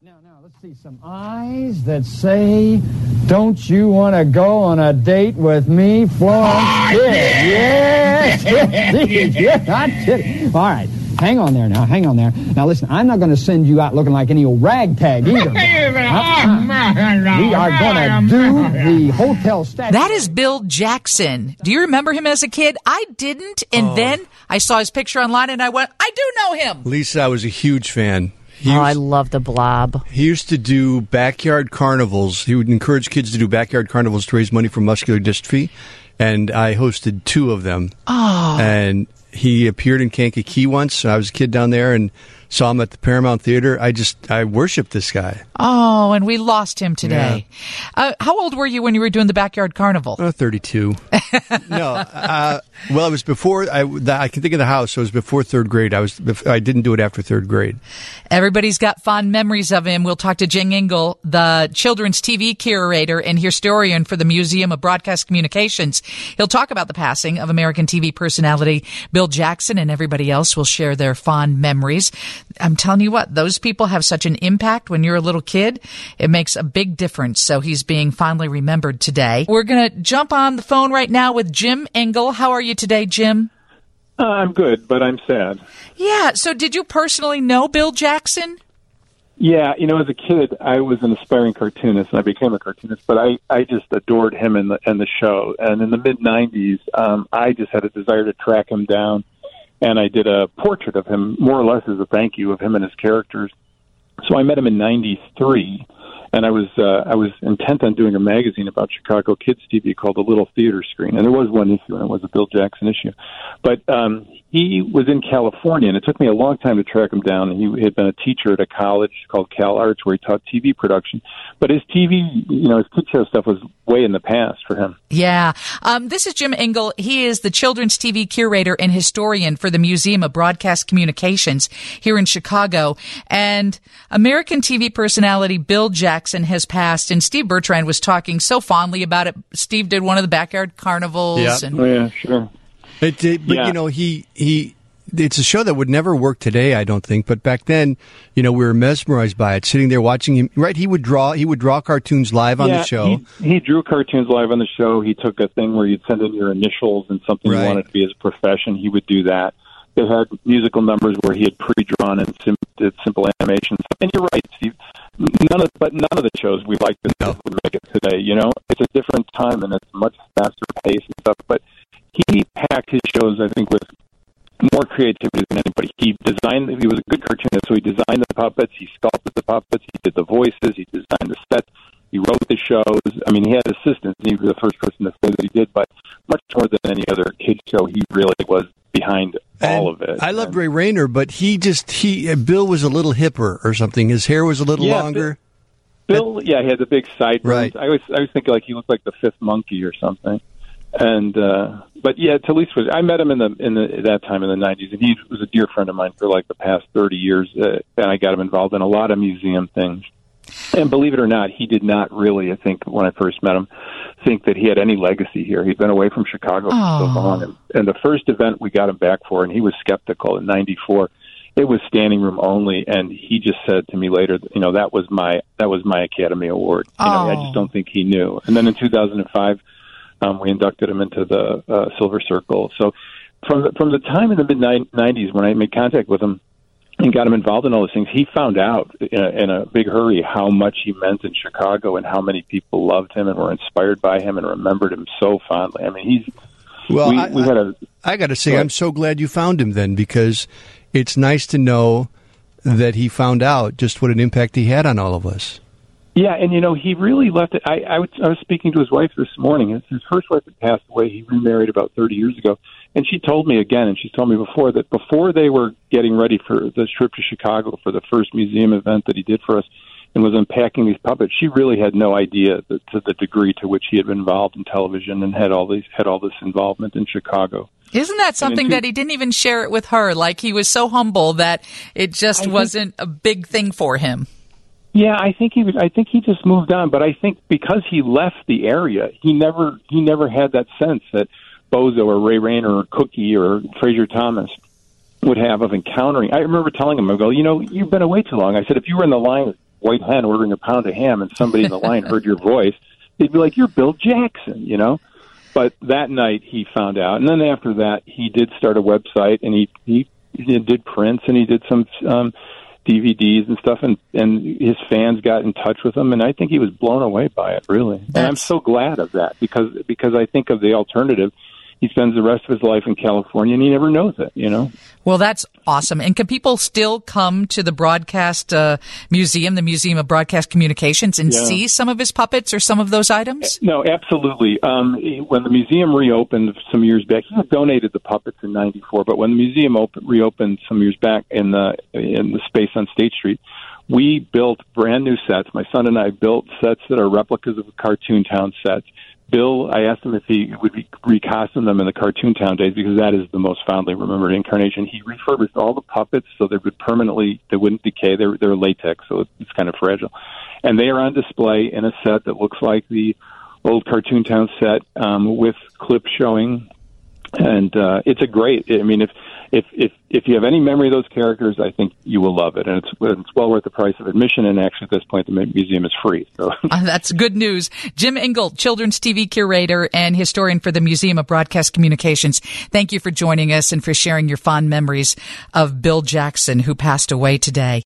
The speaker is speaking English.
Now, now, let's see some eyes that say, "Don't you want to go on a date with me, Florence?" yeah, yeah, yeah, yeah, All right, hang on there now, hang on there. Now, listen, I'm not going to send you out looking like any old ragtag either. Uh-uh. We are going to do the hotel statue. That is Bill Jackson. Do you remember him as a kid? I didn't, and oh. then I saw his picture online, and I went, "I do know him." Lisa, I was a huge fan. He Oh, I used, love the blob. he used to do backyard carnivals. He would encourage kids to do backyard carnivals to raise money for muscular dystrophy, and I hosted two of them. Oh. And he appeared in Kankakee once. I was a kid down there and saw him at the Paramount Theater. I just I worshipped this guy. Oh, and we lost him today. Uh, how old were you when you were doing the backyard carnival? Uh, 32. no, uh, well, it was before I, the, I can think of the house. So it was before third grade. I was I didn't do it after third grade. Everybody's got fond memories of him. We'll talk to Jim Engel, the children's TV curator and historian for the Museum of Broadcast Communications. He'll talk about the passing of American TV personality Bill Jackson and everybody else will share their fond memories. I'm telling you what, those people have such an impact when you're a little kid. It makes a big difference. So he's being fondly remembered today. We're going to jump on the phone right now with Jim Engel. How are you today, Jim? Uh, I'm good, but I'm sad. Yeah. So did you personally know Bill Jackson? Yeah, you know, as a kid, I was an aspiring cartoonist, and I became a cartoonist. But I, I just adored him and the and the show. And in the mid '90s, um, I just had a desire to track him down, and I did a portrait of him, more or less as a thank you of him and his characters. So I met him in '93, and I was uh, I was intent on doing a magazine about Chicago kids TV called The Little Theater Screen, and there was one issue, and it was a Bill Jackson issue. But um, he was in California, and it took me a long time to track him down. He had been a teacher at a college called Cal Arts, where he taught TV production. But his TV, you know, his kid show stuff was way in the past for him. Yeah. Um, this is Jim Engel. He is the children's TV curator and historian for the Museum of Broadcast Communications here in Chicago. And American TV personality Bill Jackson has passed, and Steve Bertrand was talking so fondly about it. Steve did one of the backyard carnivals. Yeah. And Oh yeah, sure. It, it- but Yeah. you know, he he. It's a show that would never work today, I don't think. But back then, you know, we were mesmerized by it, sitting there watching him. Right, he would draw. He would draw cartoons live on yeah, the show. He, he drew cartoons live on the show. He took a thing where you'd send in your initials and something Right. you wanted to be as a profession. He would do that. They had musical numbers where he had pre-drawn and sim- did simple animations. And you're right, Steve. None of, but none of the shows we like No. would make it today. You know, it's a different time and it's much faster pace and stuff. But he packed his shows, I think, with more creativity than anybody. He designed. He was a good cartoonist, so he designed the puppets. He sculpted the puppets. He did the voices. He designed the sets. He wrote the shows. I mean, he had assistants. He was the first person to say that he did, but much more than any other kid show, he really was behind all of it. I loved Ray Rayner, but he just he uh, Bill was a little hipper or something. His hair was a little Yeah, longer. Bill, yeah, he had the big sideburns. Right. I always, I always think like he looked like the fifth monkey or something. And uh but yeah, Talise was. I met him in the in the that time in the '90s, and he was a dear friend of mine for like the past 30 years. Uh, and I got him involved in a lot of museum things. And believe it or not, he did not really. I think when I first met him, think that he had any legacy here. He'd been away from Chicago for so Oh. long, and, and the first event we got him back for, and he was skeptical in '94 it was standing room only and he just said to me later you know that was my that was my academy award you know i Oh. just don't think he knew and then in 2005 um, we inducted him into the uh, silver circle so from the, from the time in the mid 90s when i made contact with him and got him involved in all those things he found out in a, in a big hurry how much he meant in chicago and how many people loved him and were inspired by him and remembered him so fondly i mean he's Well, we, I, we had a I got to say, Go. I'm so glad you found him then because it's nice to know that he found out just what an impact he had on all of us. Yeah, and you know, he really left it. I, I, was, I was speaking to his wife this morning. His, his first wife had passed away. He remarried about 30 years ago. And she told me again, and she's told me before, that before they were getting ready for the trip to Chicago for the first museum event that he did for us and was unpacking these puppets, she really had no idea that, to the degree to which he had been involved in television and had all these had all this involvement in Chicago. Isn't that something two- that he didn't even share it with her? Like he was so humble that it just think- wasn't a big thing for him. Yeah, I think he was. I think he just moved on. But I think because he left the area, he never he never had that sense that Bozo or Ray Rayner or Cookie or Frazier Thomas would have of encountering. I remember telling him, I go, you know, you've been away too long. I said, if you were in the line with white hen ordering a pound of ham, and somebody in the line heard your voice, they'd be like, "You're Bill Jackson," you know. But that night he found out, and then after that he did start a website, and he he, he did prints, and he did some um, DVDs and stuff, and and his fans got in touch with him, and I think he was blown away by it, really. And I'm so glad of that because because I think of the alternative he spends the rest of his life in California and he never knows it, you know? Well, that's awesome. And can people still come to the broadcast uh, museum, the Museum of Broadcast Communications, and yeah. see some of his puppets or some of those items? No, absolutely. Um, when the museum reopened some years back, he donated the puppets in '94. But when the museum opened, reopened some years back in the in the space on State Street, we built brand new sets. My son and I built sets that are replicas of Cartoon Town sets Bill, I asked him if he would be recasting them in the Cartoon Town days because that is the most fondly remembered incarnation. He refurbished all the puppets so they would permanently they wouldn't decay. They're they're latex, so it's kind of fragile, and they are on display in a set that looks like the old Cartoon Town set um, with clips showing, and uh, it's a great. I mean, if if if if you have any memory of those characters, I think you will love it, and it's it's well worth the price of admission. And actually, at this point, the museum is free. So uh, that's good news. Jim Engel, children's TV curator and historian for the Museum of Broadcast Communications. Thank you for joining us and for sharing your fond memories of Bill Jackson, who passed away today.